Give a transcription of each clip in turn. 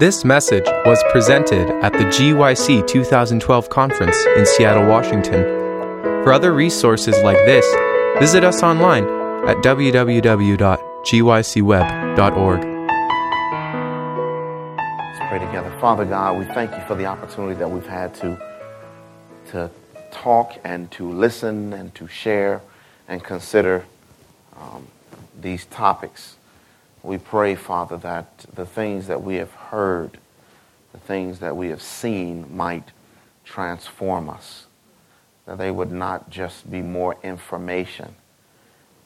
This message was presented at the GYC 2012 conference in Seattle, Washington. For other resources like this, visit us online at www.gycweb.org. Let's pray together. Father God, we thank you for the opportunity that we've had to, to talk and to listen and to share and consider um, these topics. We pray, Father, that the things that we have heard, the things that we have seen might transform us, that they would not just be more information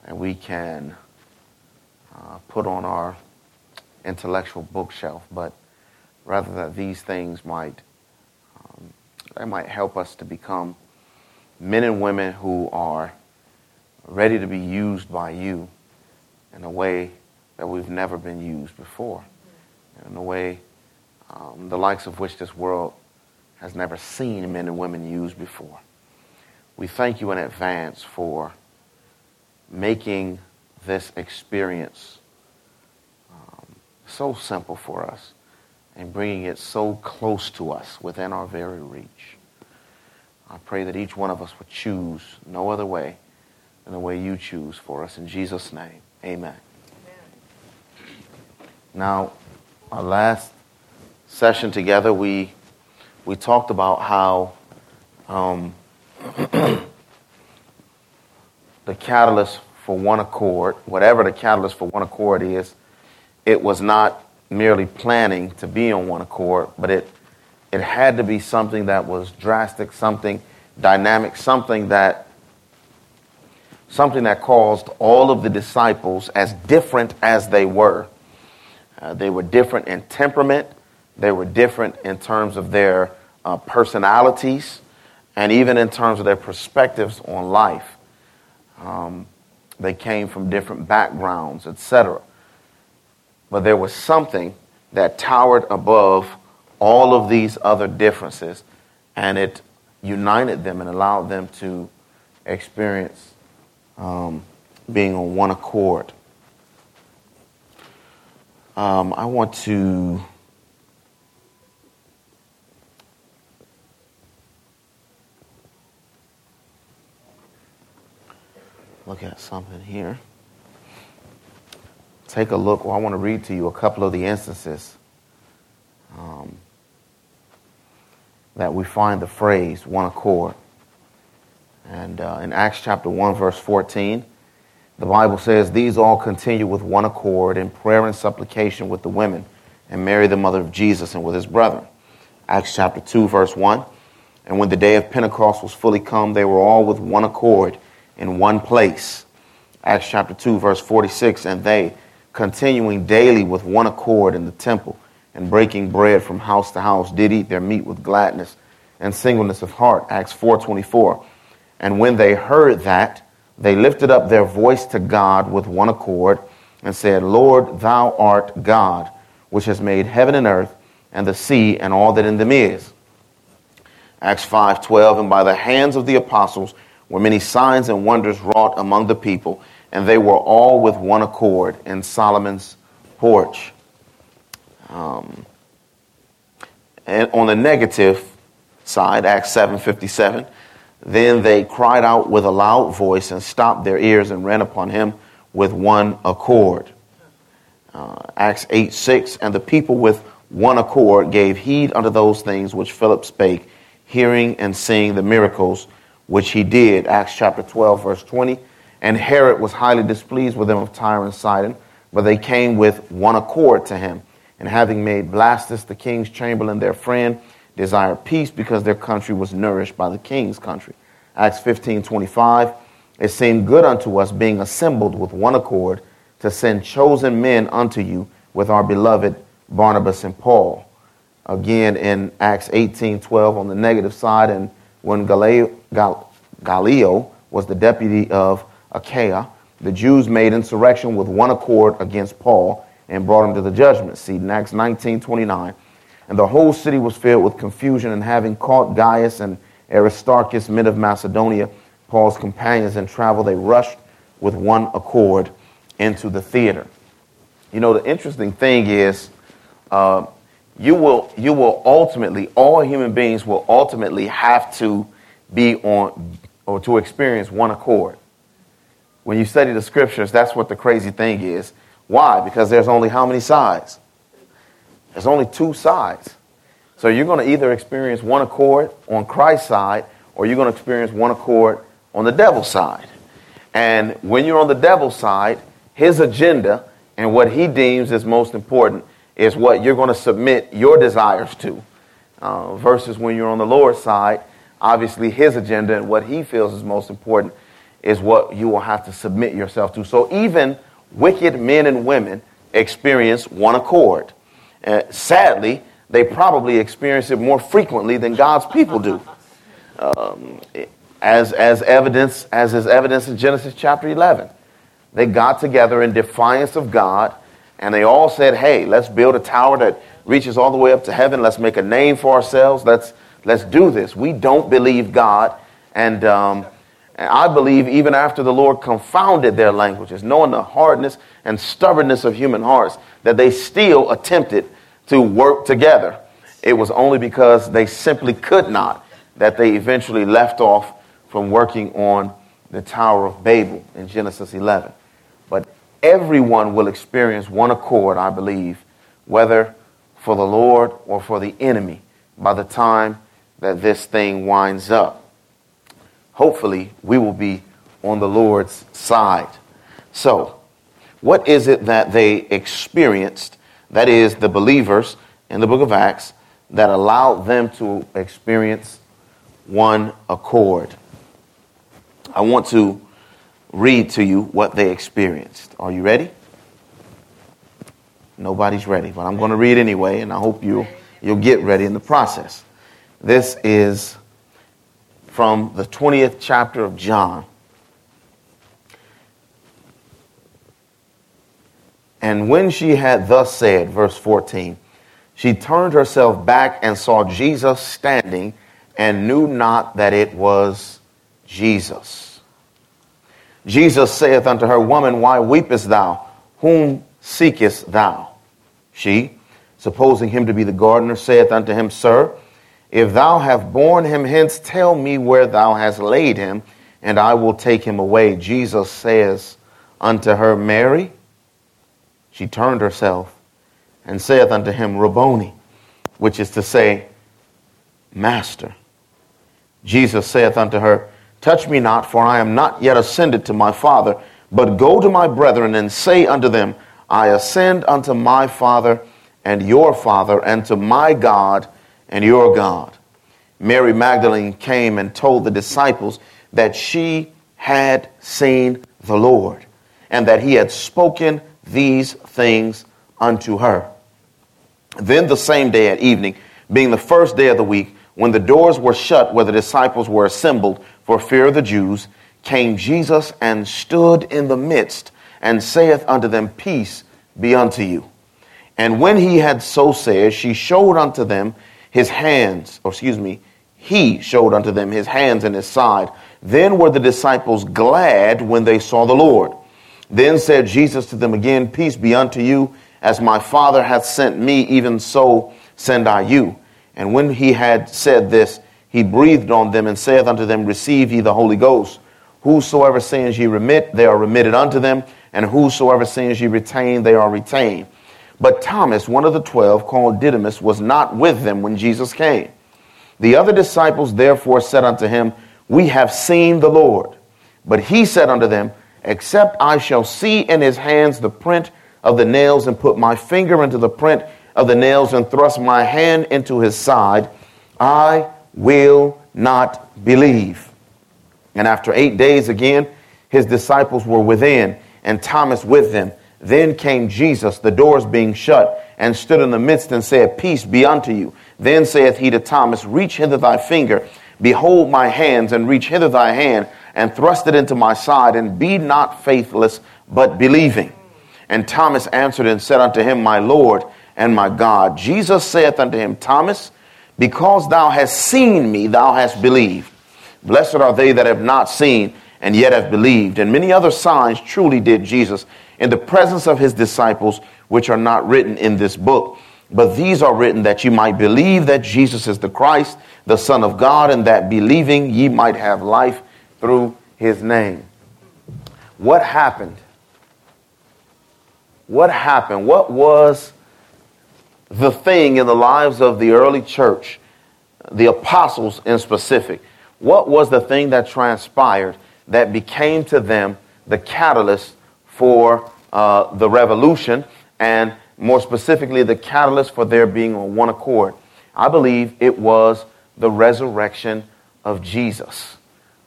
that we can uh, put on our intellectual bookshelf, but rather that these things might, um, they might help us to become men and women who are ready to be used by you in a way that we've never been used before, in a way um, the likes of which this world has never seen men and women used before. We thank you in advance for making this experience um, so simple for us and bringing it so close to us within our very reach. I pray that each one of us would choose no other way than the way you choose for us. In Jesus' name, amen. Now, our last session together, we, we talked about how um, the catalyst for one accord, whatever the catalyst for one accord is, it was not merely planning to be on one accord, but it, it had to be something that was drastic, something dynamic, something that something that caused all of the disciples, as different as they were, uh, they were different in temperament. They were different in terms of their uh, personalities and even in terms of their perspectives on life. Um, they came from different backgrounds, etc. But there was something that towered above all of these other differences, and it united them and allowed them to experience um, being on one accord. Um, I want to look at something here. Take a look. Well, I want to read to you a couple of the instances um, that we find the phrase one accord. And uh, in Acts chapter 1, verse 14, the Bible says, These all continue with one accord in prayer and supplication with the women, and Mary, the mother of Jesus, and with his brethren. Acts chapter 2, verse 1. And when the day of Pentecost was fully come, they were all with one accord in one place. Acts chapter 2, verse 46. And they, continuing daily with one accord in the temple, and breaking bread from house to house, did eat their meat with gladness and singleness of heart. Acts 4.24. And when they heard that, they lifted up their voice to God with one accord and said, Lord, thou art God, which has made heaven and earth and the sea and all that in them is. Acts 5:12 and by the hands of the apostles were many signs and wonders wrought among the people and they were all with one accord in Solomon's porch. Um, and on the negative side, Acts 7:57, then they cried out with a loud voice and stopped their ears and ran upon him with one accord. Uh, Acts 8 6. And the people with one accord gave heed unto those things which Philip spake, hearing and seeing the miracles which he did. Acts chapter 12, verse 20. And Herod was highly displeased with them of Tyre and Sidon, but they came with one accord to him. And having made Blastus the king's chamberlain their friend, desired peace because their country was nourished by the king's country. Acts 15 25. It seemed good unto us, being assembled with one accord, to send chosen men unto you with our beloved Barnabas and Paul. Again, in Acts 18 12, on the negative side, and when Gallio, Gallio was the deputy of Achaia, the Jews made insurrection with one accord against Paul and brought him to the judgment seat. In Acts 19 29, and the whole city was filled with confusion, and having caught Gaius and Aristarchus, men of Macedonia, Paul's companions in travel, they rushed with one accord into the theater. You know, the interesting thing is, uh, you will, you will ultimately, all human beings will ultimately have to be on or to experience one accord. When you study the scriptures, that's what the crazy thing is. Why? Because there's only how many sides? There's only two sides. So you're going to either experience one accord on Christ's side or you're going to experience one accord on the devil's side. And when you're on the devil's side, his agenda and what he deems is most important is what you're going to submit your desires to. Uh, versus when you're on the Lord's side, obviously his agenda and what he feels is most important is what you will have to submit yourself to. So even wicked men and women experience one accord. Uh, sadly, they probably experience it more frequently than God's people do. Um, as, as evidence, as is evidence in Genesis chapter 11. They got together in defiance of God and they all said, hey, let's build a tower that reaches all the way up to heaven. Let's make a name for ourselves. Let's, let's do this. We don't believe God. And, um, I believe even after the Lord confounded their languages, knowing the hardness and stubbornness of human hearts, that they still attempted to work together. It was only because they simply could not that they eventually left off from working on the Tower of Babel in Genesis 11. But everyone will experience one accord, I believe, whether for the Lord or for the enemy by the time that this thing winds up. Hopefully, we will be on the Lord's side. So, what is it that they experienced, that is, the believers in the book of Acts, that allowed them to experience one accord? I want to read to you what they experienced. Are you ready? Nobody's ready, but I'm going to read anyway, and I hope you you'll get ready in the process. This is from the 20th chapter of John. And when she had thus said, verse 14, she turned herself back and saw Jesus standing and knew not that it was Jesus. Jesus saith unto her, Woman, why weepest thou? Whom seekest thou? She, supposing him to be the gardener, saith unto him, Sir, if thou have borne him hence, tell me where thou hast laid him, and I will take him away. Jesus says unto her, Mary. She turned herself and saith unto him, Rabboni, which is to say, Master. Jesus saith unto her, Touch me not, for I am not yet ascended to my Father, but go to my brethren and say unto them, I ascend unto my Father and your Father, and to my God and your God. Mary Magdalene came and told the disciples that she had seen the Lord, and that he had spoken these things unto her. Then the same day at evening, being the first day of the week, when the doors were shut where the disciples were assembled, for fear of the Jews, came Jesus and stood in the midst and saith unto them, Peace be unto you. And when he had so said, she showed unto them his hands, or excuse me, he showed unto them his hands and his side. Then were the disciples glad when they saw the Lord. Then said Jesus to them again, Peace be unto you, as my Father hath sent me, even so send I you. And when he had said this, he breathed on them and saith unto them, Receive ye the Holy Ghost. Whosoever sins ye remit, they are remitted unto them, and whosoever sins ye retain, they are retained. But Thomas, one of the twelve, called Didymus, was not with them when Jesus came. The other disciples therefore said unto him, We have seen the Lord. But he said unto them, Except I shall see in his hands the print of the nails, and put my finger into the print of the nails, and thrust my hand into his side, I will not believe. And after eight days again, his disciples were within, and Thomas with them. Then came Jesus, the doors being shut, and stood in the midst and said, Peace be unto you. Then saith he to Thomas, Reach hither thy finger, behold my hands, and reach hither thy hand, and thrust it into my side, and be not faithless, but believing. And Thomas answered and said unto him, My Lord and my God. Jesus saith unto him, Thomas, because thou hast seen me, thou hast believed. Blessed are they that have not seen and yet have believed. And many other signs truly did Jesus in the presence of his disciples, which are not written in this book. But these are written that you might believe that Jesus is the Christ, the Son of God, and that believing ye might have life through his name. What happened? What happened? What was the thing in the lives of the early church, the apostles in specific? What was the thing that transpired that became to them the catalyst for uh, the revolution and more specifically the catalyst for their being on one accord? I believe it was the resurrection of Jesus.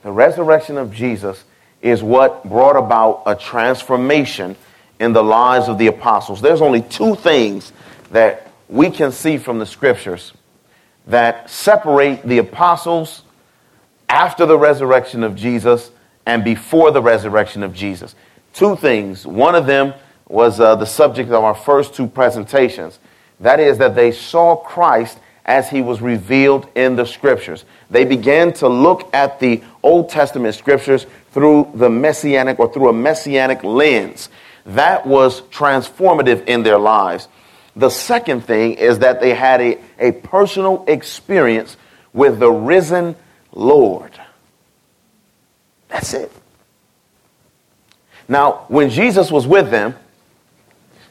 The resurrection of Jesus is what brought about a transformation in the lives of the apostles. There's only two things that we can see from the scriptures that separate the apostles after the resurrection of Jesus and before the resurrection of Jesus. Two things. One of them was uh, the subject of our first two presentations. That is, that they saw Christ as he was revealed in the scriptures. They began to look at the Old Testament scriptures through the messianic or through a messianic lens. That was transformative in their lives. The second thing is that they had a, a personal experience with the risen Lord. That's it. Now, when Jesus was with them,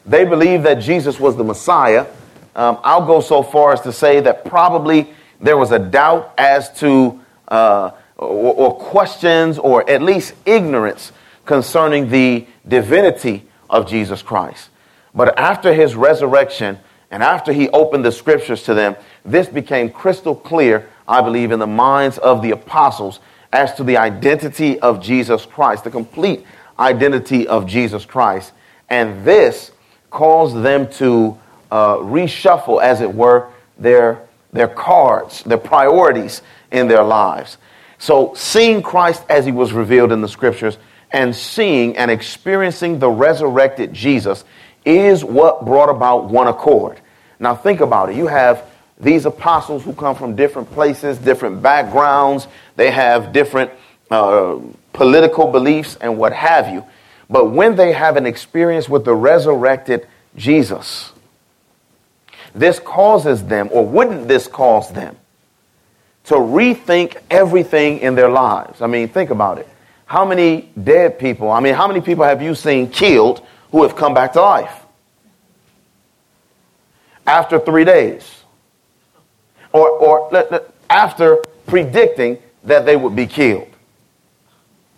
they believed that Jesus was the Messiah. Um, I'll go so far as to say that probably there was a doubt as to, uh, or, or questions, or at least ignorance concerning the divinity of Jesus Christ. But after his resurrection and after he opened the scriptures to them, this became crystal clear, I believe, in the minds of the apostles as to the identity of Jesus Christ, the complete identity of Jesus Christ. And this caused them to uh, reshuffle, as it were, their, their cards, their priorities in their lives. So, seeing Christ as he was revealed in the scriptures and seeing and experiencing the resurrected Jesus is what brought about one accord. Now, think about it. You have these apostles who come from different places, different backgrounds, they have different uh, political beliefs and what have you. But when they have an experience with the resurrected Jesus, this causes them, or wouldn't this cause them, to rethink everything in their lives? I mean, think about it. How many dead people, I mean, how many people have you seen killed who have come back to life? After three days. Or, or after predicting that they would be killed.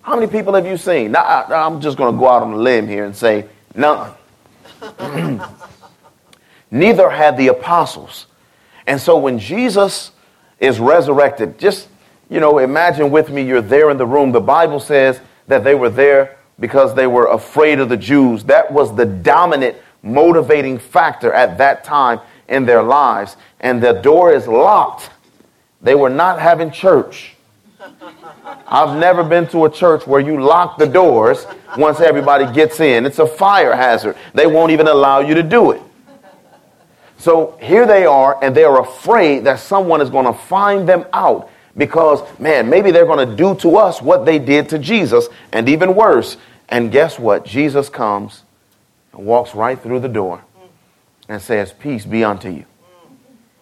How many people have you seen? Now, I, am just going to go out on a limb here and say none. Neither had the apostles. And so when Jesus is resurrected, just, you know, imagine with me you're there in the room. The Bible says that they were there because they were afraid of the Jews. That was the dominant motivating factor at that time in their lives. And the door is locked. They were not having church. I've never been to a church where you lock the doors once everybody gets in. It's a fire hazard. They won't even allow you to do it. So here they are, and they are afraid that someone is going to find them out because, man, maybe they're going to do to us what they did to Jesus, and even worse. And guess what? Jesus comes and walks right through the door and says, Peace be unto you.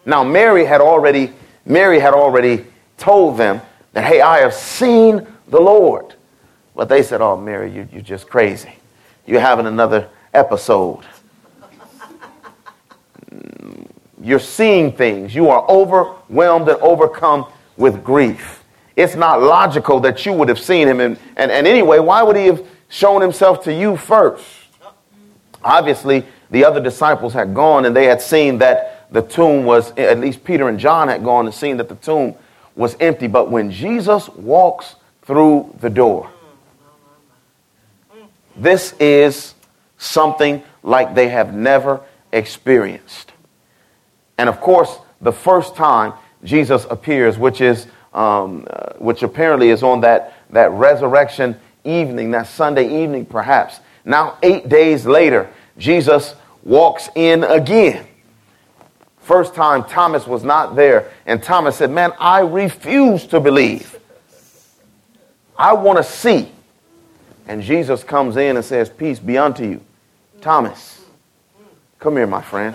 Now, Mary had already, Mary had already told them that, hey, I have seen the Lord. But they said, oh, Mary, you, you're just crazy. You're having another episode. You're seeing things. You are overwhelmed and overcome with grief. It's not logical that you would have seen him. And, and, and anyway, why would he have shown himself to you first? Obviously, the other disciples had gone and they had seen that the tomb was, at least Peter and John had gone and seen that the tomb was empty. But when Jesus walks through the door, this is something like they have never experienced. And of course, the first time Jesus appears, which is um, uh, which apparently is on that, that resurrection evening, that Sunday evening, perhaps. Now, eight days later, Jesus walks in again. First time Thomas was not there, and Thomas said, Man, I refuse to believe. I want to see. And Jesus comes in and says, Peace be unto you. Thomas, come here, my friend.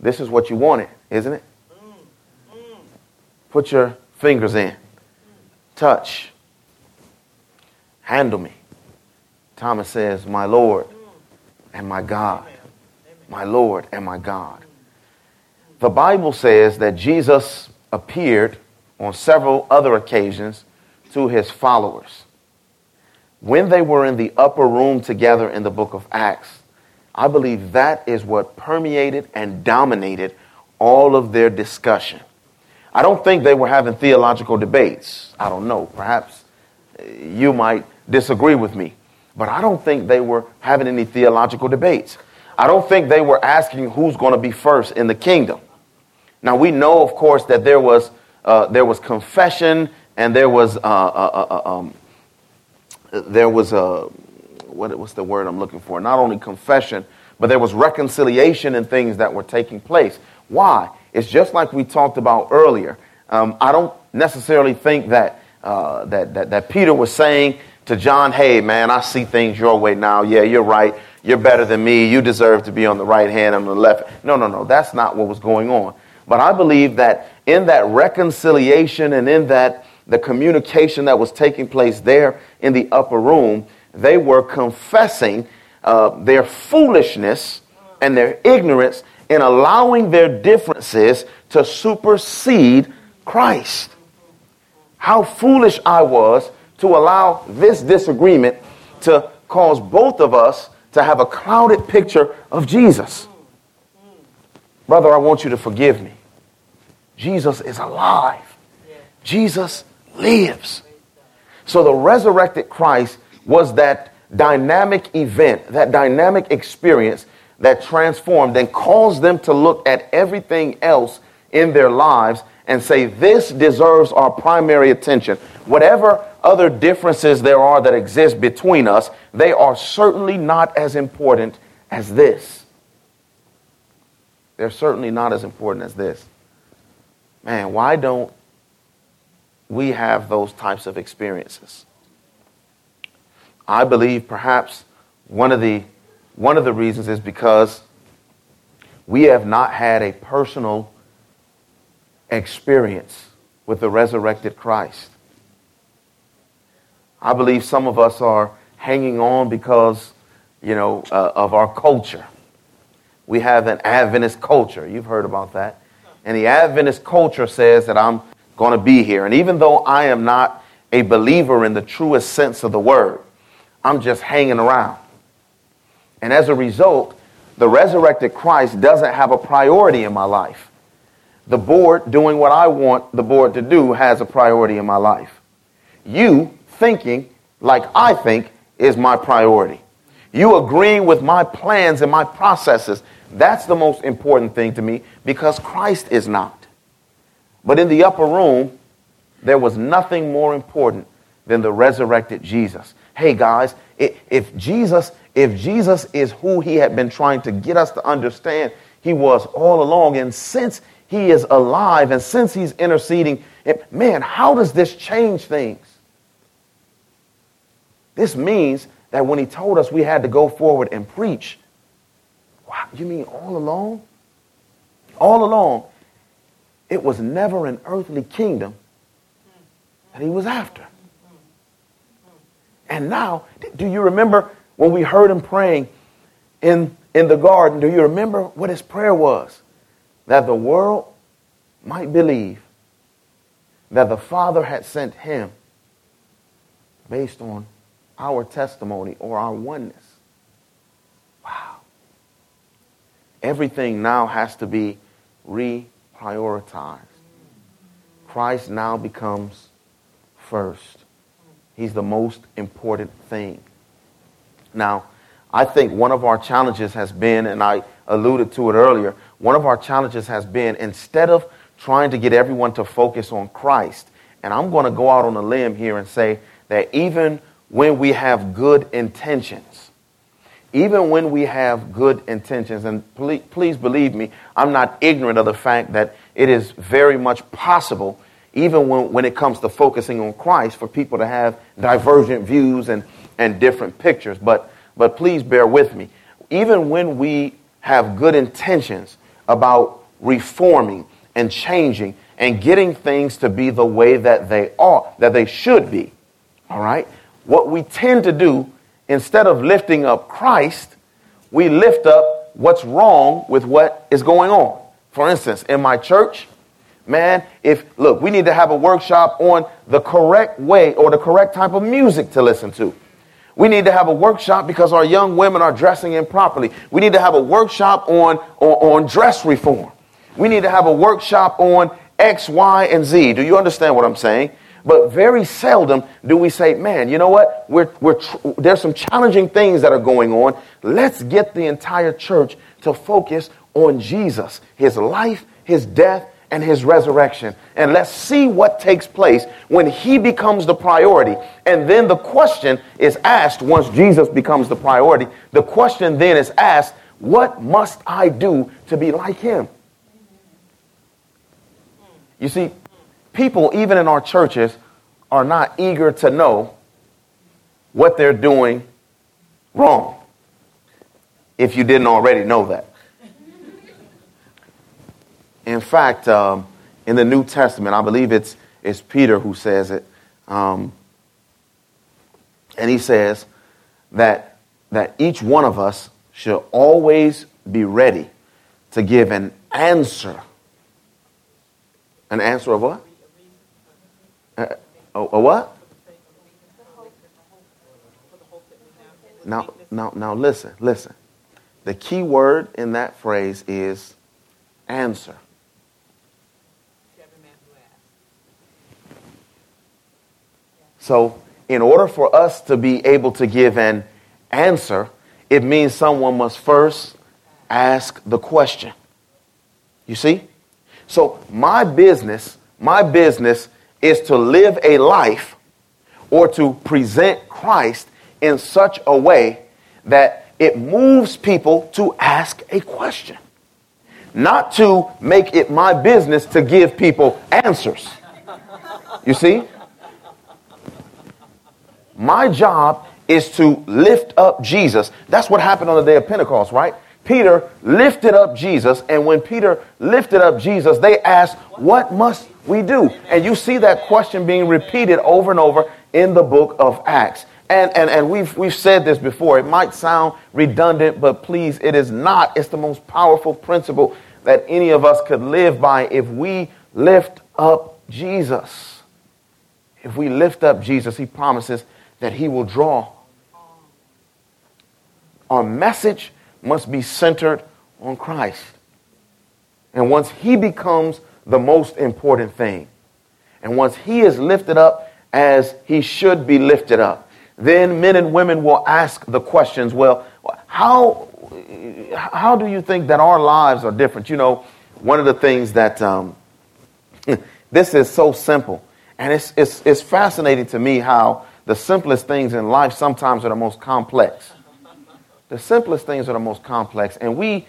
This is what you wanted, isn't it? Put your fingers in. Touch. Handle me. Thomas says, My Lord and my God. My Lord and my God. The Bible says that Jesus appeared on several other occasions to his followers. When they were in the upper room together in the book of Acts, I believe that is what permeated and dominated all of their discussion. I don't think they were having theological debates. I don't know. Perhaps you might disagree with me. But I don't think they were having any theological debates. I don't think they were asking who's going to be first in the kingdom. Now we know, of course, that there was uh, there was confession and there was uh, uh, uh, uh um, there was a what, what's the word I'm looking for? Not only confession, but there was reconciliation and things that were taking place. Why? It's just like we talked about earlier. Um, I don't necessarily think that, uh, that, that that Peter was saying to John, "Hey, man, I see things your way now. Yeah, you're right. You're better than me. You deserve to be on the right hand and the left." No, no, no. That's not what was going on. But I believe that in that reconciliation and in that the communication that was taking place there in the upper room, they were confessing uh, their foolishness and their ignorance in allowing their differences to supersede Christ. How foolish I was to allow this disagreement to cause both of us to have a clouded picture of Jesus. Brother, I want you to forgive me. Jesus is alive. Jesus lives. So the resurrected Christ was that dynamic event, that dynamic experience that transformed and caused them to look at everything else in their lives and say, This deserves our primary attention. Whatever other differences there are that exist between us, they are certainly not as important as this. They're certainly not as important as this. Man, why don't we have those types of experiences? I believe perhaps one of the one of the reasons is because we have not had a personal experience with the resurrected Christ. I believe some of us are hanging on because, you know, uh, of our culture. We have an Adventist culture. You've heard about that. And the Adventist culture says that I'm going to be here. And even though I am not a believer in the truest sense of the word, I'm just hanging around. And as a result, the resurrected Christ doesn't have a priority in my life. The board doing what I want the board to do has a priority in my life. You thinking like I think is my priority. You agreeing with my plans and my processes, that's the most important thing to me because Christ is not. But in the upper room, there was nothing more important than the resurrected Jesus. Hey guys, if Jesus, if Jesus is who he had been trying to get us to understand, he was all along. And since he is alive and since he's interceding, man, how does this change things? This means that when he told us we had to go forward and preach, wow, you mean all along? All along, it was never an earthly kingdom that he was after. And now, do you remember when we heard him praying in, in the garden? Do you remember what his prayer was? That the world might believe that the Father had sent him based on our testimony or our oneness. Wow. Everything now has to be reprioritized. Christ now becomes first. He's the most important thing. Now, I think one of our challenges has been, and I alluded to it earlier, one of our challenges has been instead of trying to get everyone to focus on Christ, and I'm going to go out on a limb here and say that even when we have good intentions, even when we have good intentions, and please, please believe me, I'm not ignorant of the fact that it is very much possible even when, when it comes to focusing on Christ, for people to have divergent views and, and different pictures. But, but please bear with me. Even when we have good intentions, about reforming and changing and getting things to be the way that they are, that they should be. All right? What we tend to do, instead of lifting up Christ, we lift up what's wrong with what is going on. For instance, in my church, man, if, look, we need to have a workshop on the correct way or the correct type of music to listen to. We need to have a workshop because our young women are dressing improperly. We need to have a workshop on, on, on dress reform. We need to have a workshop on X, Y, and Z. Do you understand what I'm saying? But very seldom do we say, man, you know what? We're, we're tr- there's some challenging things that are going on. Let's get the entire church to focus on Jesus, his life, his death, and his resurrection. And let's see what takes place when he becomes the priority. And then the question is asked once Jesus becomes the priority. The question then is asked, what must I do to be like him? You see, people, even in our churches, are not eager to know what they're doing wrong. If you didn't already know that. In fact, um, in the New Testament, I believe it's, it's Peter who says it. Um, and he says that, that each one of us should always be ready to give an answer. An answer of what? Uh, a, a what? Now, now, now listen, listen. The key word in that phrase is answer. So, in order for us to be able to give an answer, it means someone must first ask the question. You see? So, my business, my business is to live a life or to present Christ in such a way that it moves people to ask a question. Not to make it my business to give people answers. You see? My job is to lift up Jesus. That's what happened on the day of Pentecost, right? Peter lifted up Jesus, and when Peter lifted up Jesus, they asked, What must we do? And you see that question being repeated over and over in the book of Acts. And, and, and we've, we've said this before. It might sound redundant, but please, it is not. It's the most powerful principle that any of us could live by if we lift up Jesus. If we lift up Jesus, he promises that he will draw. Our message must be centered on Christ. And once he becomes the most important thing, and once he is lifted up as he should be lifted up, then men and women will ask the questions well, how, how do you think that our lives are different? You know, one of the things that um, this is so simple, and it's, it's, it's fascinating to me how the simplest things in life sometimes are the most complex. The simplest things are the most complex. And we,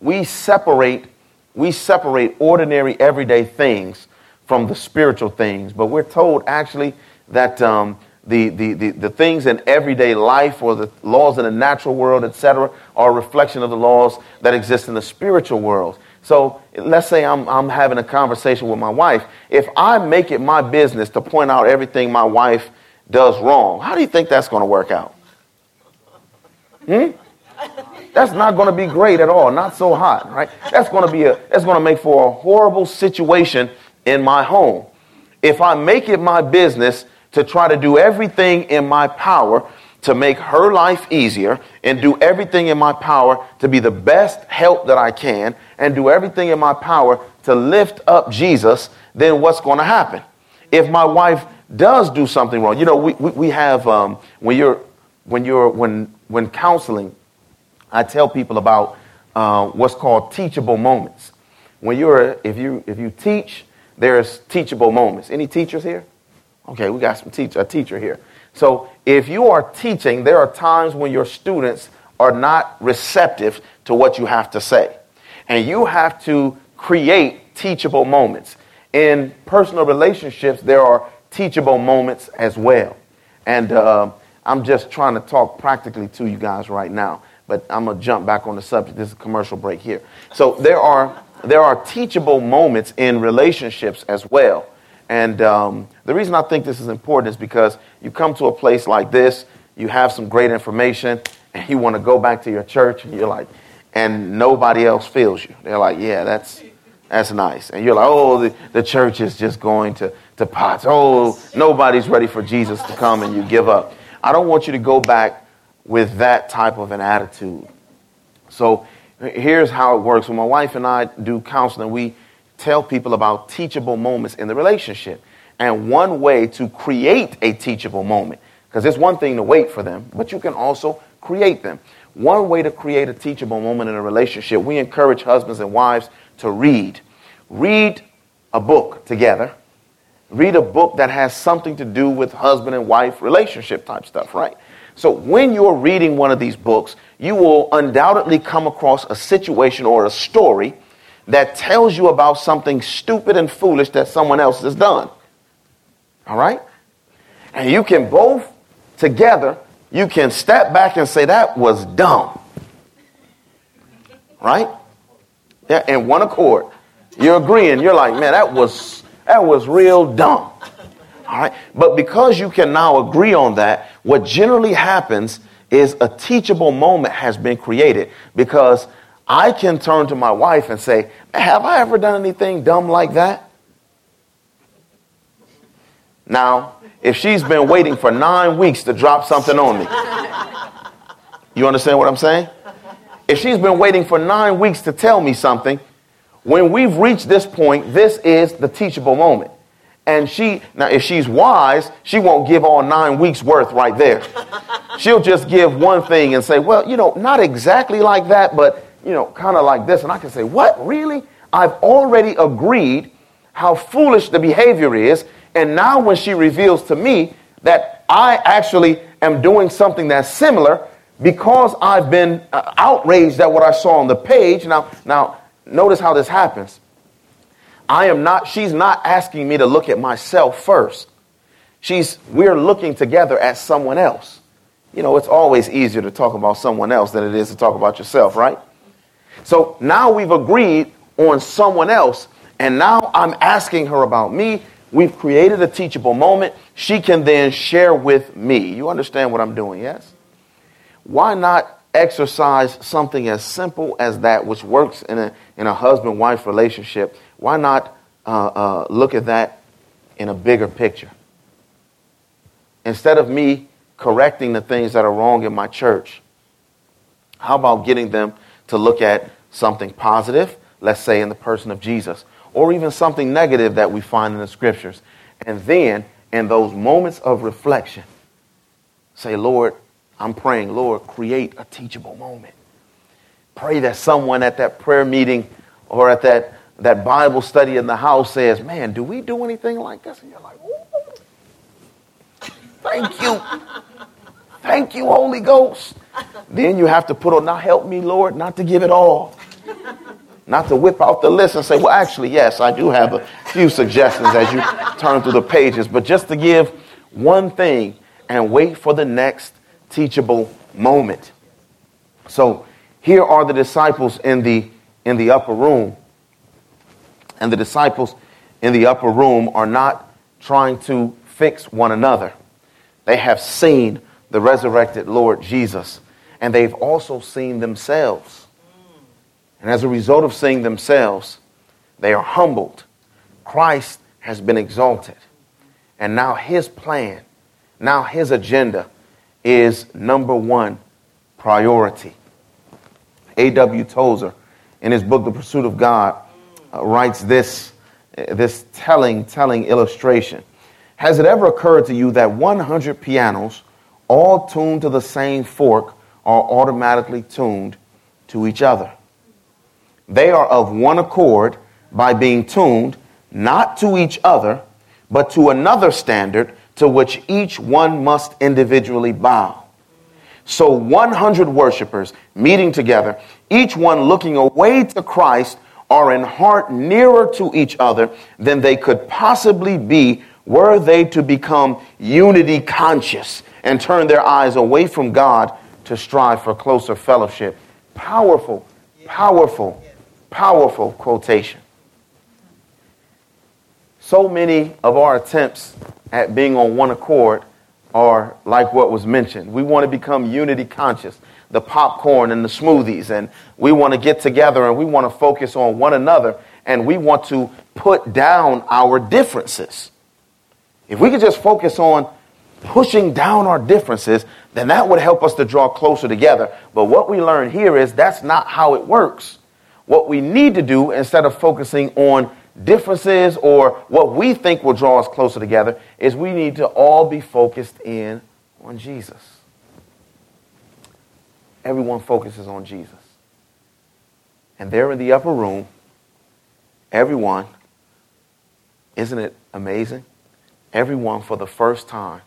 we separate, we separate ordinary everyday things from the spiritual things. But we're told actually that um, the, the, the, the, things in everyday life or the laws in the natural world, etc., are a reflection of the laws that exist in the spiritual world. So let's say I'm, I'm having a conversation with my wife. If I make it my business to point out everything my wife does wrong, how do you think that's going to work out? Hmm? That's not going to be great at all. Not so hot, right? That's going to be a that's going to make for a horrible situation in my home. If I make it my business to try to do everything in my power to make her life easier and do everything in my power to be the best help that I can and do everything in my power to lift up Jesus, then what's going to happen? If my wife does do something wrong. You know, we, we, we have, um, when you're, when you're, when, when counseling, I tell people about uh, what's called teachable moments. When you're, if you, if you teach, there's teachable moments. Any teachers here? Okay, we got some teach, a teacher here. So if you are teaching, there are times when your students are not receptive to what you have to say. And you have to create teachable moments. In personal relationships, there are teachable moments as well. And uh, I'm just trying to talk practically to you guys right now. but I'm going to jump back on the subject. This is a commercial break here. So there are, there are teachable moments in relationships as well. And um, the reason I think this is important is because you come to a place like this, you have some great information, and you want to go back to your church, and you're like, and nobody else feels you. They're like, yeah, that's, that's nice. And you're like, oh, the, the church is just going to, to pots. Oh, nobody's ready for Jesus to come, and you give up. I don't want you to go back with that type of an attitude. So here's how it works. When my wife and I do counseling, we tell people about teachable moments in the relationship. And one way to create a teachable moment, because it's one thing to wait for them, but you can also create them. One way to create a teachable moment in a relationship, we encourage husbands and wives to read. Read a book together. Read a book that has something to do with husband and wife relationship type stuff, right? So when you're reading one of these books, you will undoubtedly come across a situation or a story that tells you about something stupid and foolish that someone else has done. All right? And you can both together, you can step back and say, that was dumb. Right? Yeah, in one accord. You're agreeing. You're like, man, that was that was real dumb. All right? But because you can now agree on that, what generally happens is a teachable moment has been created because I can turn to my wife and say, Have I ever done anything dumb like that? Now, if she's been waiting for nine weeks to drop something on me, you understand what I'm saying? If she's been waiting for nine weeks to tell me something, when we've reached this point, this is the teachable moment. And she, now if she's wise, she won't give all nine weeks worth right there. She'll just give one thing and say, well, you know, not exactly like that, but, you know, kind of like this. And I can say, what, really? I've already agreed how foolish the behavior is. And now when she reveals to me that I actually am doing something that's similar because I've been uh, outraged at what I saw on the page. Now, now, notice how this happens. I am not, she's not asking me to look at myself first. She's, we're looking together at someone else. You know, it's always easier to talk about someone else than it is to talk about yourself, right? So now we've agreed on someone else, and now I'm asking her about me. We've created a teachable moment. She can then share with me. You understand what I'm doing, yes? Why not exercise something as simple as that, which works in a, in a husband wife relationship? Why not uh, uh, look at that in a bigger picture? Instead of me correcting the things that are wrong in my church, how about getting them to look at something positive, let's say in the person of Jesus, or even something negative that we find in the scriptures? And then, in those moments of reflection, say, Lord, I'm praying, Lord, create a teachable moment. Pray that someone at that prayer meeting or at that, that Bible study in the house says, Man, do we do anything like this? And you're like, Ooh. Thank you. Thank you, Holy Ghost. Then you have to put on, now help me, Lord, not to give it all. Not to whip out the list and say, well, actually, yes, I do have a few suggestions as you turn through the pages, but just to give one thing and wait for the next teachable moment. So here are the disciples in the, in the upper room. And the disciples in the upper room are not trying to fix one another. They have seen the resurrected Lord Jesus, and they've also seen themselves. And as a result of seeing themselves, they are humbled. Christ has been exalted. And now his plan, now his agenda is number one priority. A.W. Tozer, in his book, The Pursuit of God, uh, writes this, uh, this telling, telling illustration. Has it ever occurred to you that 100 pianos, all tuned to the same fork, are automatically tuned to each other? They are of one accord by being tuned not to each other, but to another standard to which each one must individually bow. So 100 worshipers meeting together, each one looking away to Christ, are in heart nearer to each other than they could possibly be were they to become unity conscious and turn their eyes away from God to strive for closer fellowship. Powerful, powerful, powerful quotation. So many of our attempts at being on one accord are like what was mentioned. We want to become unity conscious, the popcorn and the smoothies, and we want to get together and we want to focus on one another and we want to put down our differences. If we could just focus on pushing down our differences, then that would help us to draw closer together. But what we learn here is that's not how it works. What we need to do, instead of focusing on differences or what we think will draw us closer together, is we need to all be focused in on Jesus. Everyone focuses on Jesus. And there in the upper room, everyone, isn't it amazing? Everyone for the first time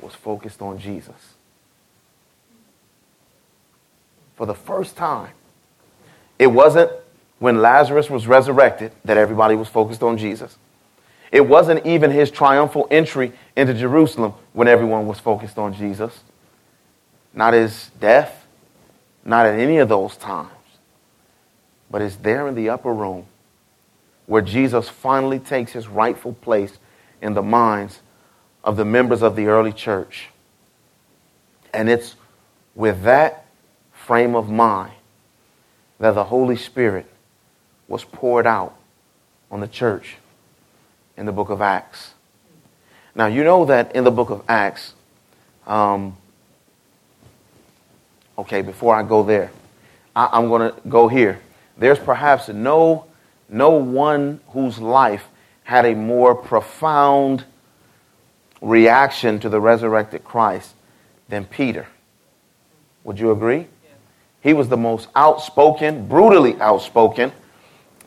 was focused on Jesus. For the first time. It wasn't when Lazarus was resurrected that everybody was focused on Jesus. It wasn't even his triumphal entry into Jerusalem when everyone was focused on Jesus. Not his death, not at any of those times. But it's there in the upper room where Jesus finally takes his rightful place in the minds of the members of the early church. And it's with that frame of mind that the Holy Spirit was poured out on the church in the book of Acts. Now, you know that in the book of Acts, um, okay, before I go there, I, I'm going to go here. There's perhaps no, no one whose life had a more profound reaction to the resurrected Christ than Peter. Would you agree? He was the most outspoken, brutally outspoken,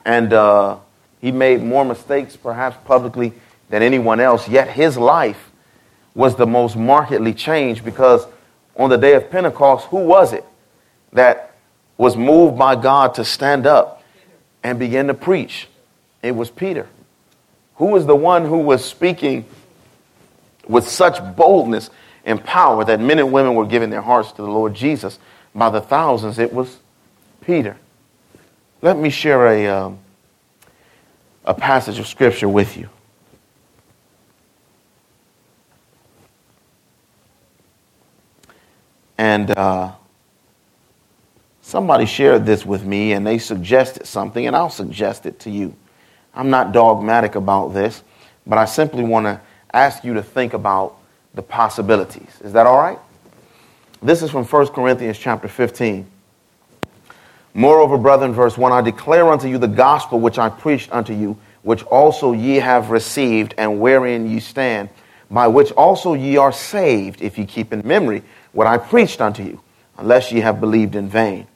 and uh, he made more mistakes, perhaps publicly, than anyone else. Yet his life was the most markedly changed because on the day of Pentecost, who was it that was moved by God to stand up and begin to preach? It was Peter. Who was the one who was speaking with such boldness and power that men and women were giving their hearts to the Lord Jesus by the thousands? It was Peter. Let me share a, um, a passage of scripture with you. And uh, somebody shared this with me and they suggested something, and I'll suggest it to you. I'm not dogmatic about this, but I simply want to ask you to think about the possibilities. Is that all right? This is from 1 Corinthians chapter 15. Moreover, brethren, verse 1 I declare unto you the gospel which I preached unto you, which also ye have received, and wherein ye stand, by which also ye are saved, if ye keep in memory what I preached unto you, unless ye have believed in vain.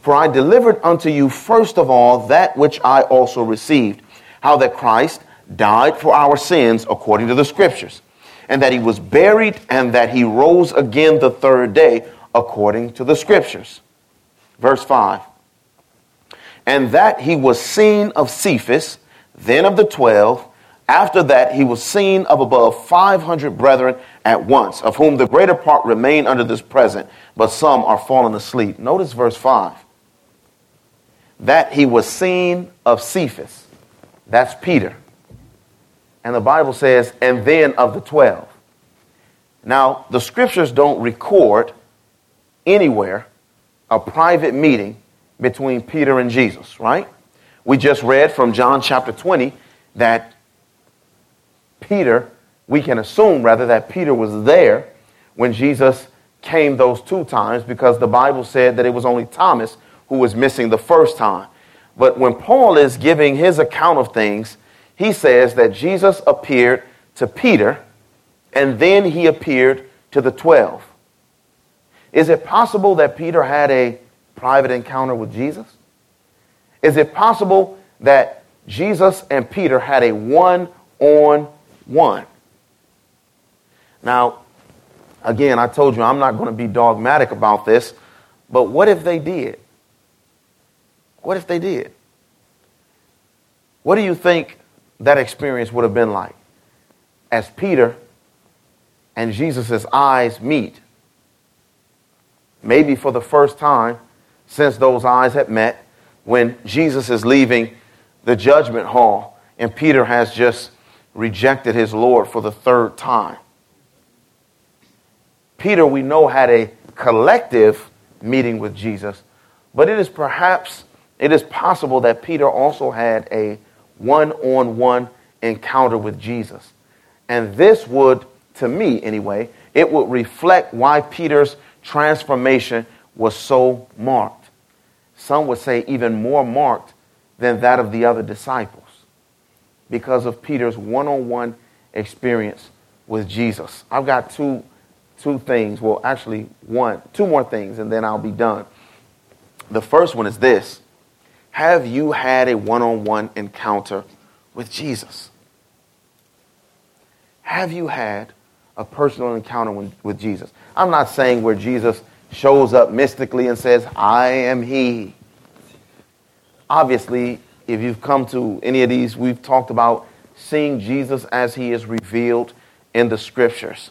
For I delivered unto you first of all that which I also received, how that Christ died for our sins according to the scriptures, and that he was buried, and that he rose again the third day according to the scriptures. Verse 5 and that he was seen of Cephas, then of the twelve. After that, he was seen of above 500 brethren at once, of whom the greater part remain under this present, but some are fallen asleep. Notice verse 5. That he was seen of Cephas. That's Peter. And the Bible says, and then of the 12. Now, the scriptures don't record anywhere a private meeting between Peter and Jesus, right? We just read from John chapter 20 that Peter, we can assume rather that Peter was there when Jesus came those two times because the Bible said that it was only Thomas who was missing the first time. But when Paul is giving his account of things, he says that Jesus appeared to Peter and then he appeared to the 12. Is it possible that Peter had a private encounter with Jesus? Is it possible that Jesus and Peter had a one on one? Now, again, I told you I'm not going to be dogmatic about this, but what if they did? What if they did? What do you think that experience would have been like? As Peter and Jesus' eyes meet, maybe for the first time since those eyes had met, when Jesus is leaving the judgment hall and Peter has just rejected his Lord for the third time. Peter, we know, had a collective meeting with Jesus, but it is perhaps, it is possible that Peter also had a one on one encounter with Jesus. And this would, to me anyway, it would reflect why Peter's transformation was so marked. Some would say even more marked than that of the other disciples because of Peter's one on one experience with Jesus. I've got two, two things. Well, actually, one, two more things, and then I'll be done. The first one is this Have you had a one on one encounter with Jesus? Have you had a personal encounter with, with Jesus? I'm not saying where Jesus shows up mystically and says, I am He. Obviously, if you've come to any of these, we've talked about seeing Jesus as he is revealed in the scriptures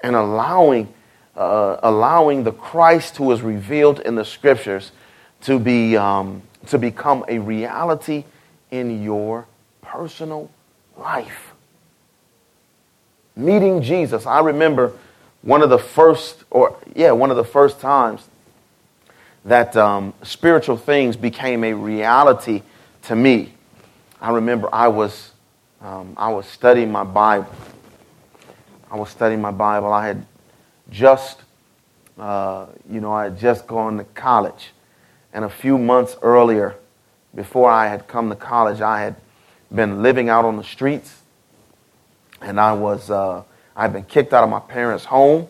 and allowing, uh, allowing the Christ who is revealed in the scriptures to, be, um, to become a reality in your personal life. Meeting Jesus. I remember one of the first, or yeah, one of the first times that um, spiritual things became a reality to me. I remember I was, um, I was studying my Bible. I was studying my Bible. I had just, uh, you know, I had just gone to college. And a few months earlier, before I had come to college, I had been living out on the streets. And I was, uh, I'd been kicked out of my parents' home.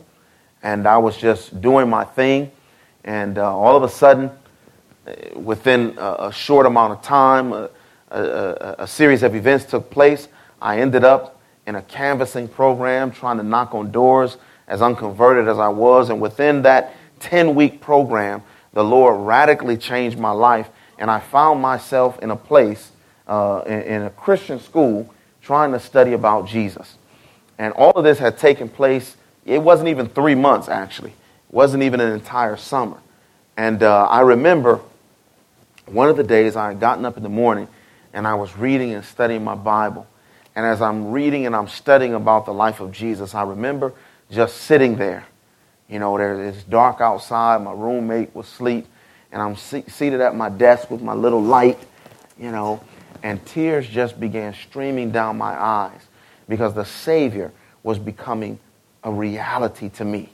And I was just doing my thing. And uh, all of a sudden, within a, short amount of time, a, a, a, series of events took place. I ended up in a canvassing program trying to knock on doors as unconverted as I was. And within that 10 week program, the Lord radically changed my life. And I found myself in a place, uh, in, in a Christian school, trying to study about Jesus. And all of this had taken place, it wasn't even three months actually, it wasn't even an entire summer. And uh, I remember one of the days I had gotten up in the morning and I was reading and studying my Bible. And as I'm reading and I'm studying about the life of Jesus, I remember just sitting there. You know, there, it's dark outside. My roommate was asleep. And I'm se- seated at my desk with my little light, you know, and tears just began streaming down my eyes because the Savior was becoming a reality to me.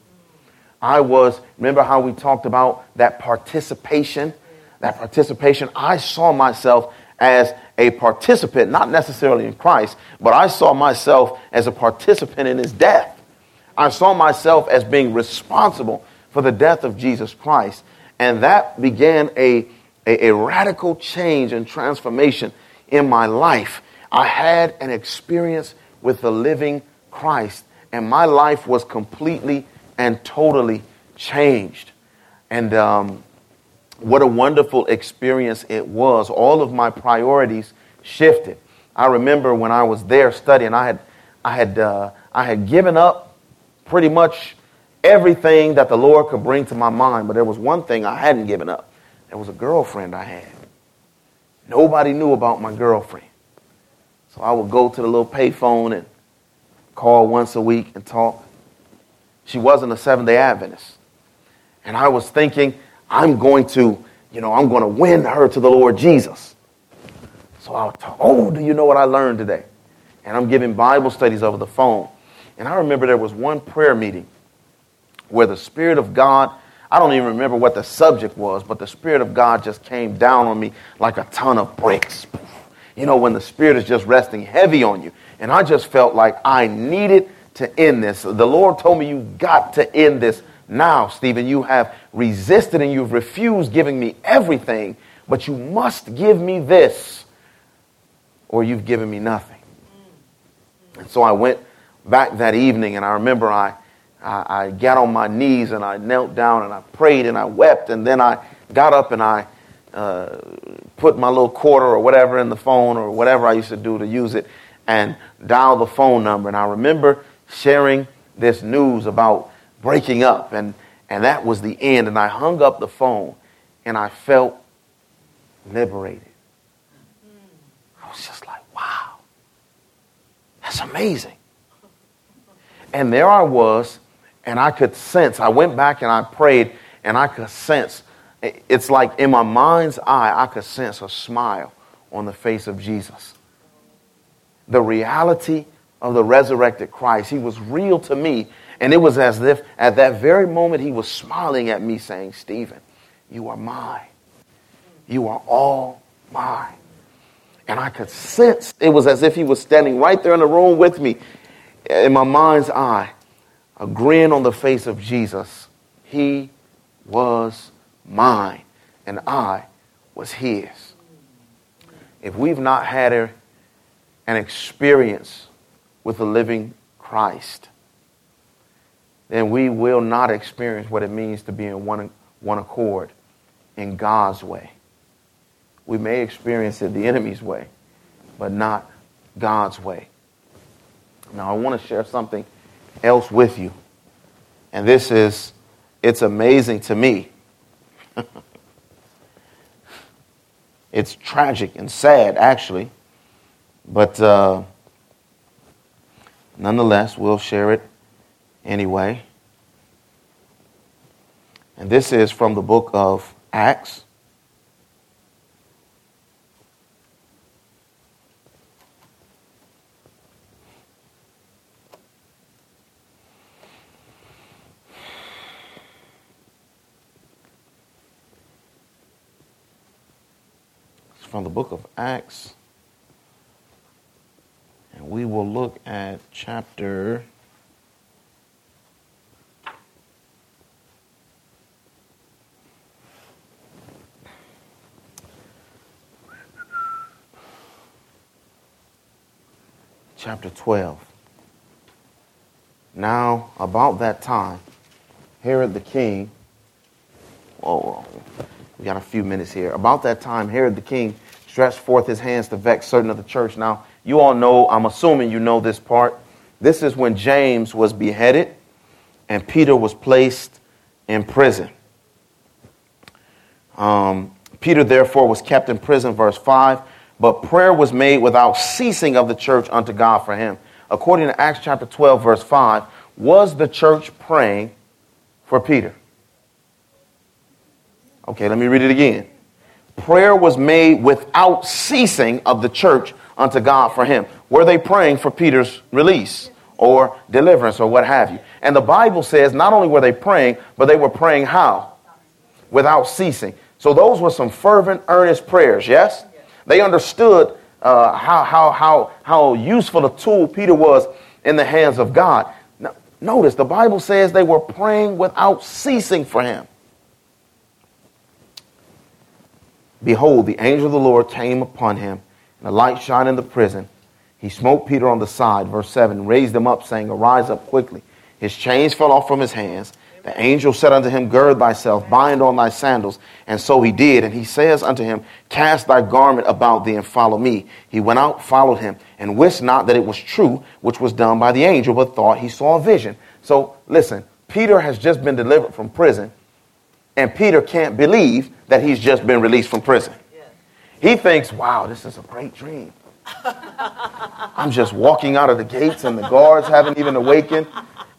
I was, remember how we talked about that participation that participation, I saw myself as a participant, not necessarily in Christ, but I saw myself as a participant in his death. I saw myself as being responsible for the death of Jesus Christ. And that began a, a, a radical change and transformation in my life. I had an experience with the living Christ, and my life was completely and totally changed. And um, what a wonderful experience it was. All of my priorities shifted. I remember when I was there studying, I had, I had, uh, I had given up pretty much everything that the Lord could bring to my mind, but there was one thing I hadn't given up. There was a girlfriend I had. Nobody knew about my girlfriend. So I would go to the little payphone and call once a week and talk. She wasn't a Seventh day Adventist. And I was thinking, I'm going to, you know, I'm going to win her to the Lord Jesus. So I talk, oh, do you know what I learned today? And I'm giving Bible studies over the phone. And I remember there was one prayer meeting where the Spirit of God, I don't even remember what the subject was, but the Spirit of God just came down on me like a ton of bricks. You know, when the Spirit is just resting heavy on you. And I just felt like I needed to end this. The Lord told me, you got to end this now, Steven, you have resisted and you've refused giving me everything, but you must give me this, or you've given me nothing. And so I went back that evening, and I remember I, I, I got on my knees and I knelt down and I prayed and I wept, and then I got up and I uh, put my little quarter or whatever in the phone or whatever I used to do to use it and dial the phone number. And I remember sharing this news about breaking up and, And that was the end. And I hung up the phone and I felt liberated. I was just like, wow, that's amazing. And there I was, and I could sense, I went back and I prayed, and I could sense, it's like in my mind's eye, I could sense a smile on the face of Jesus. The reality of the resurrected Christ, he was real to me. And it was as if at that very moment he was smiling at me, saying, Steven, you are mine. You are all mine. And I could sense it was as if he was standing right there in the room with me. In my mind's eye, a grin on the face of Jesus. He was mine, and I was his. If we've not had a, an experience with the living Christ, then we will not experience what it means to be in one, one accord in God's way. We may experience it the enemy's way, but not God's way. Now, I want to share something else with you. And this is, it's amazing to me. it's tragic and sad, actually. But uh, nonetheless, we'll share it anyway. And this is from the book of Acts. It's from the book of Acts. And we will look at chapter chapter 12. Now, about that time, Herod the king, whoa, we got a few minutes here. About that time, Herod the king stretched forth his hands to vex certain of the church. Now, you all know, I'm assuming you know this part. This is when James was beheaded and Peter was placed in prison. Um, Peter, therefore, was kept in prison, verse 5 but prayer was made without ceasing of the church unto God for him. According to Acts chapter 12, verse 5, was the church praying for Peter? Okay, let me read it again. Prayer was made without ceasing of the church unto God for him. Were they praying for Peter's release or deliverance or what have you? And the Bible says not only were they praying, but they were praying how? Without ceasing. So those were some fervent, earnest prayers, yes? They understood uh, how, how, how, how useful a tool Peter was in the hands of God. Now, notice the Bible says they were praying without ceasing for him. Behold, the angel of the Lord came upon him, and a light shined in the prison. He smote Peter on the side, verse 7, raised him up, saying, Arise up quickly. His chains fell off from his hands the angel said unto him, Gird thyself, bind on thy sandals. And so he did. And he says unto him, Cast thy garment about thee and follow me. He went out, followed him, and wist not that it was true, which was done by the angel, but thought he saw a vision. So listen, Peter has just been delivered from prison, and Peter can't believe that he's just been released from prison. He thinks, wow, this is a great dream. I'm just walking out of the gates, and the guards haven't even awakened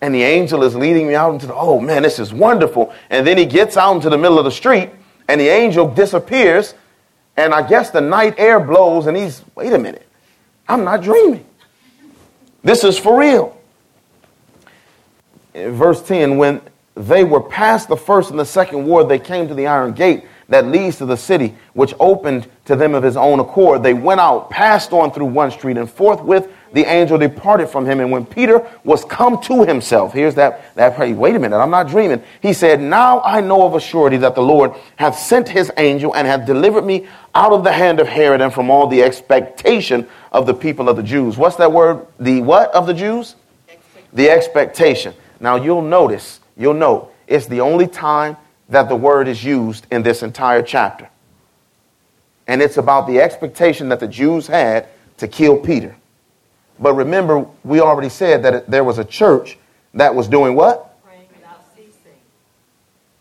and the angel is leading me out into the, oh man, this is wonderful. And then he gets out into the middle of the street and the angel disappears. And I guess the night air blows and he's, wait a minute, I'm not dreaming. This is for real. In verse 10, when they were past the first and the second ward, they came to the iron gate that leads to the city, which opened to them of his own accord. They went out, passed on through one street, and forthwith the angel departed from him. And when Peter was come to himself, here's that, that prayer. Wait a minute, I'm not dreaming. He said, Now I know of a surety that the Lord hath sent his angel and hath delivered me out of the hand of Herod and from all the expectation of the people of the Jews. What's that word? The what of the Jews? The expectation. Now you'll notice, you'll note, it's the only time that the word is used in this entire chapter. And it's about the expectation that the Jews had to kill Peter. But remember, we already said that there was a church that was doing what? Praying without ceasing.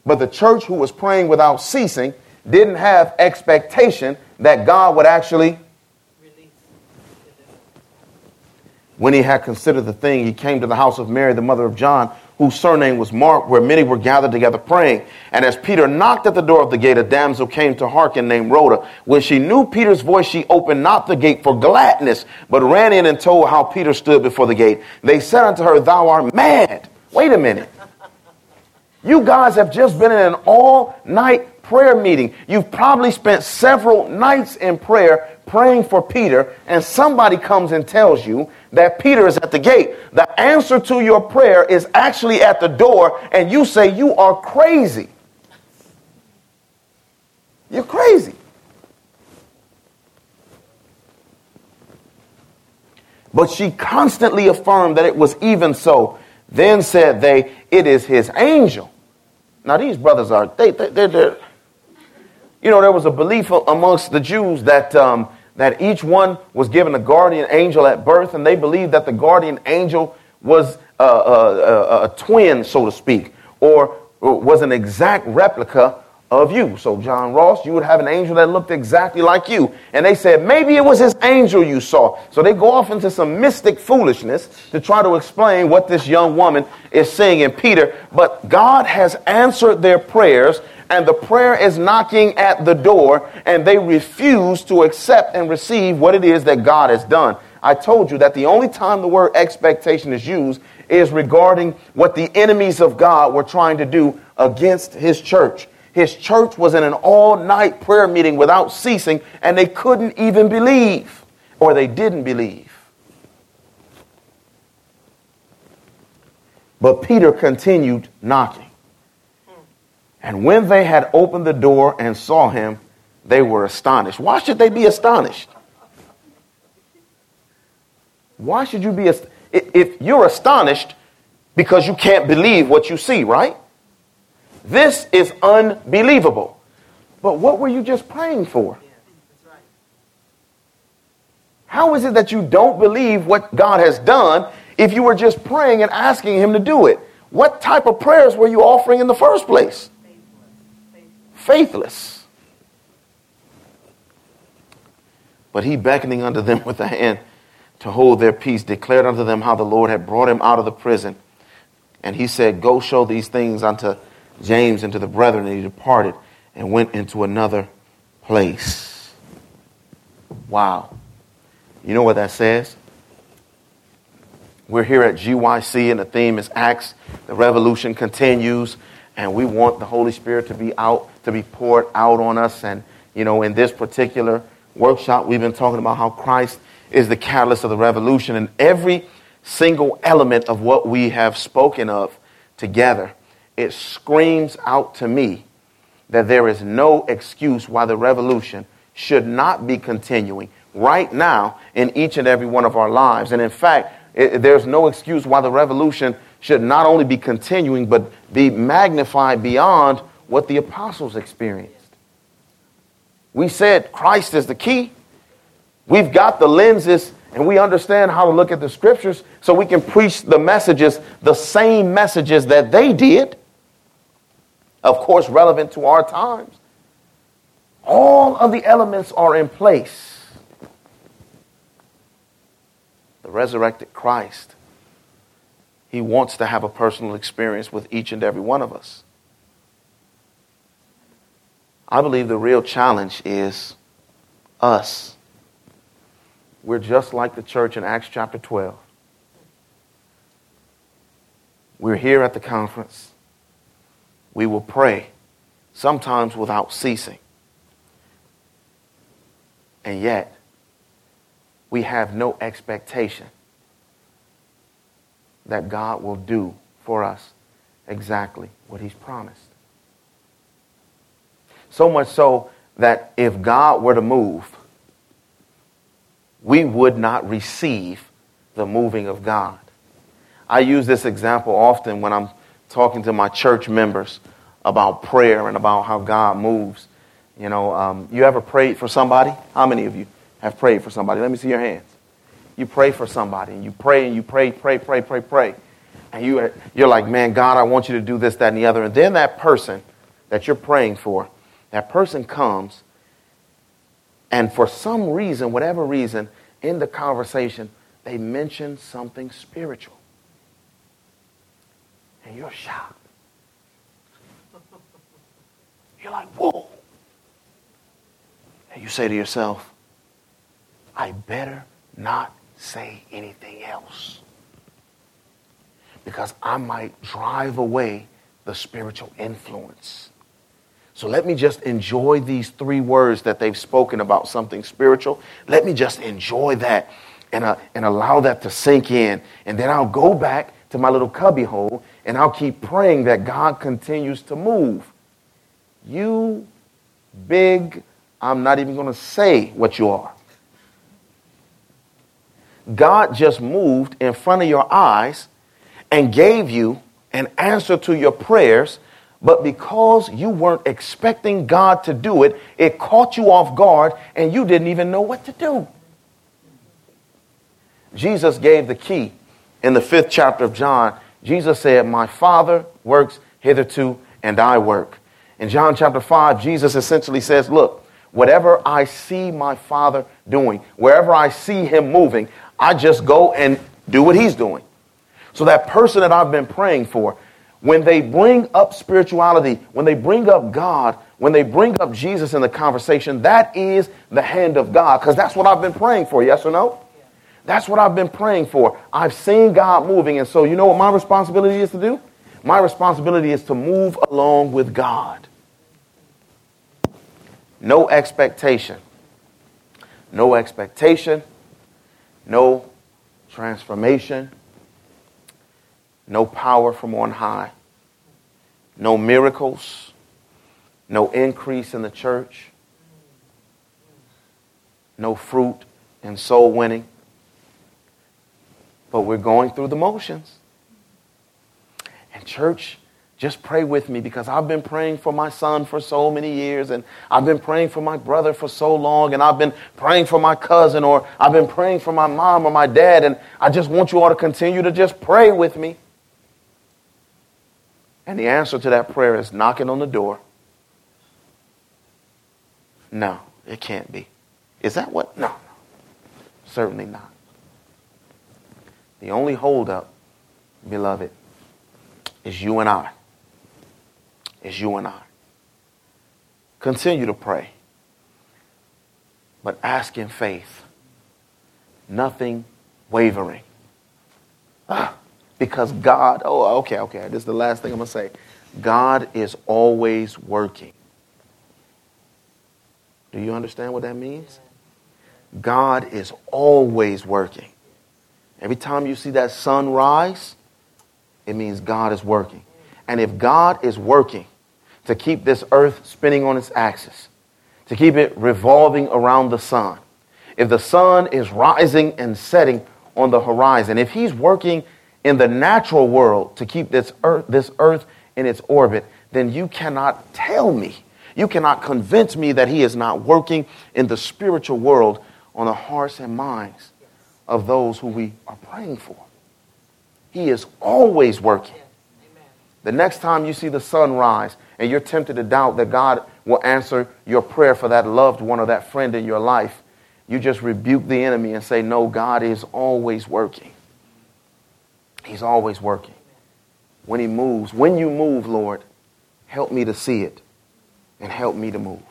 But the church who was praying without ceasing didn't have expectation that God would actually release When he had considered the thing, he came to the house of Mary, the mother of John, whose surname was Mark, where many were gathered together praying. And as Peter knocked at the door of the gate, a damsel came to hearken named Rhoda. When she knew Peter's voice, she opened not the gate for gladness, but ran in and told how Peter stood before the gate. They said unto her, Thou art mad. Wait a minute. You guys have just been in an all night prayer meeting. You've probably spent several nights in prayer praying for Peter, and somebody comes and tells you that Peter is at the gate. The answer to your prayer is actually at the door, and you say, You are crazy. You're crazy. But she constantly affirmed that it was even so. Then said they, It is his angel. Now, these brothers are, they, they, they're, they're you know, there was a belief amongst the Jews that um, that each one was given a guardian angel at birth, and they believed that the guardian angel was a, a, a twin, so to speak, or was an exact replica of you. So, John Ross, you would have an angel that looked exactly like you. And they said, maybe it was his angel you saw. So they go off into some mystic foolishness to try to explain what this young woman is saying in Peter. But God has answered their prayers and the prayer is knocking at the door, and they refuse to accept and receive what it is that God has done. I told you that the only time the word expectation is used is regarding what the enemies of God were trying to do against his church. His church was in an all night prayer meeting without ceasing, and they couldn't even believe, or they didn't believe. But Peter continued knocking. And when they had opened the door and saw him, they were astonished. Why should they be astonished? Why should you be astonished? If you're astonished because you can't believe what you see, right? This is unbelievable. But what were you just praying for? How is it that you don't believe what God has done if you were just praying and asking Him to do it? What type of prayers were you offering in the first place? faithless. But he, beckoning unto them with a hand to hold their peace, declared unto them how the Lord had brought him out of the prison. And he said, Go show these things unto James and to the brethren. And he departed and went into another place. Wow. You know what that says? We're here at GYC, and the theme is Acts. The revolution continues and we want the Holy Spirit to be out, to be poured out on us. And, you know, in this particular workshop, we've been talking about how Christ is the catalyst of the revolution. And every single element of what we have spoken of together, it screams out to me that there is no excuse why the revolution should not be continuing right now in each and every one of our lives. And in fact, it, there's no excuse why the revolution should not only be continuing, but be magnified beyond what the apostles experienced. We said Christ is the key. We've got the lenses and we understand how to look at the scriptures so we can preach the messages, the same messages that they did. Of course, relevant to our times. All of the elements are in place. The resurrected Christ he wants to have a personal experience with each and every one of us. I believe the real challenge is us. We're just like the church in Acts chapter 12. We're here at the conference. We will pray, sometimes without ceasing. And yet, we have no expectation that God will do for us exactly what He's promised. So much so that if God were to move, we would not receive the moving of God. I use this example often when I'm talking to my church members about prayer and about how God moves. You know, um, you ever prayed for somebody? How many of you have prayed for somebody? Let me see your hands you pray for somebody and you pray and you pray, pray, pray, pray, pray. And you, you're like, man, God, I want you to do this, that, and the other. And then that person that you're praying for, that person comes and for some reason, whatever reason, in the conversation, they mention something spiritual. And you're shocked. You're like, whoa. And you say to yourself, I better not say anything else. Because I might drive away the spiritual influence. So let me just enjoy these three words that they've spoken about something spiritual. Let me just enjoy that and, uh, and allow that to sink in. And then I'll go back to my little cubbyhole and I'll keep praying that God continues to move. You big, I'm not even going to say what you are. God just moved in front of your eyes and gave you an answer to your prayers, but because you weren't expecting God to do it, it caught you off guard and you didn't even know what to do. Jesus gave the key in the fifth chapter of John. Jesus said, My Father works hitherto, and I work. In John chapter 5, Jesus essentially says, Look, whatever I see my Father doing, wherever I see him moving, I just go and do what he's doing. So that person that I've been praying for, when they bring up spirituality, when they bring up God, when they bring up Jesus in the conversation, that is the hand of God because that's what I've been praying for, yes or no? That's what I've been praying for. I've seen God moving. And so, you know what my responsibility is to do? My responsibility is to move along with God. No expectation. No expectation no transformation, no power from on high, no miracles, no increase in the church, no fruit in soul winning. But we're going through the motions. And church, just pray with me because I've been praying for my son for so many years, and I've been praying for my brother for so long, and I've been praying for my cousin, or I've been praying for my mom or my dad, and I just want you all to continue to just pray with me. And the answer to that prayer is knocking on the door. No, it can't be. Is that what? No, no. Certainly not. The only holdup, beloved, is you and I is you and I. Continue to pray, but ask in faith, nothing wavering. Ah, because God, oh, okay, okay, this is the last thing I'm going to say. God is always working. Do you understand what that means? God is always working. Every time you see that sun rise, it means God is working. And if God is working, to keep this earth spinning on its axis, to keep it revolving around the sun. If the sun is rising and setting on the horizon, if he's working in the natural world to keep this earth, this earth in its orbit, then you cannot tell me, you cannot convince me that he is not working in the spiritual world on the hearts and minds of those who we are praying for. He is always working. The next time you see the sun rise, and you're tempted to doubt that God will answer your prayer for that loved one or that friend in your life, you just rebuke the enemy and say, No, God is always working. He's always working. When He moves, when you move, Lord, help me to see it and help me to move.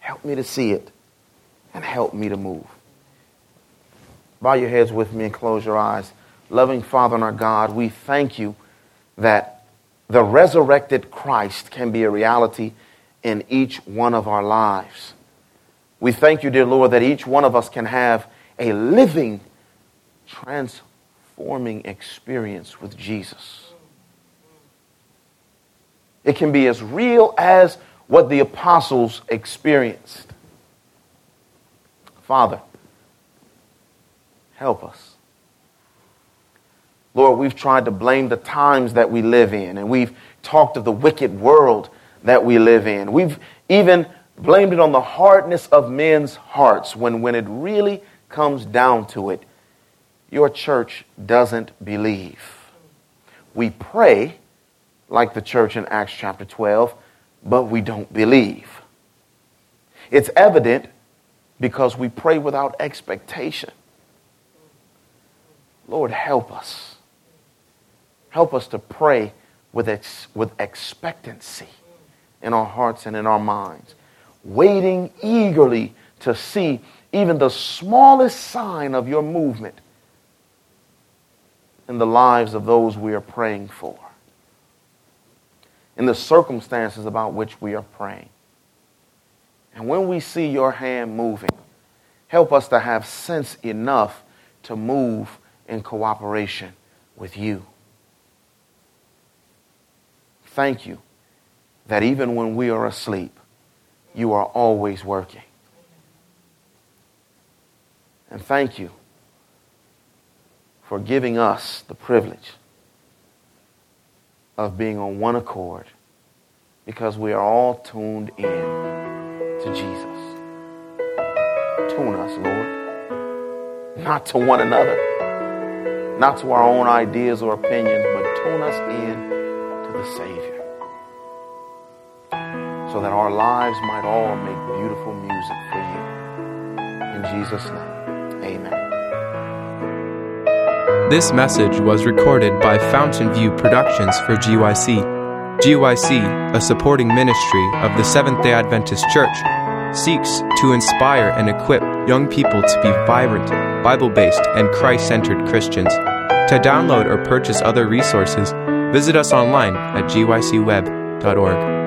Help me to see it and help me to move. Bow your heads with me and close your eyes. Loving Father and our God, we thank you that the resurrected Christ can be a reality in each one of our lives. We thank you, dear Lord, that each one of us can have a living, transforming experience with Jesus. It can be as real as what the apostles experienced. Father, help us. Lord, we've tried to blame the times that we live in, and we've talked of the wicked world that we live in. We've even blamed it on the hardness of men's hearts when, when it really comes down to it, your church doesn't believe. We pray like the church in Acts chapter 12, but we don't believe. It's evident because we pray without expectation. Lord, help us. Help us to pray with, ex- with expectancy in our hearts and in our minds, waiting eagerly to see even the smallest sign of your movement in the lives of those we are praying for, in the circumstances about which we are praying. And when we see your hand moving, help us to have sense enough to move in cooperation with you. Thank you that even when we are asleep, you are always working. And thank you for giving us the privilege of being on one accord because we are all tuned in to Jesus. Tune us, Lord. Not to one another, not to our own ideas or opinions, but tune us in to the Savior so that our lives might all make beautiful music for you. In Jesus' name, amen. This message was recorded by Fountain View Productions for GYC. GYC, a supporting ministry of the Seventh day Adventist Church, seeks to inspire and equip young people to be vibrant, Bible based, and Christ centered Christians. To download or purchase other resources, visit us online at gycweb.org.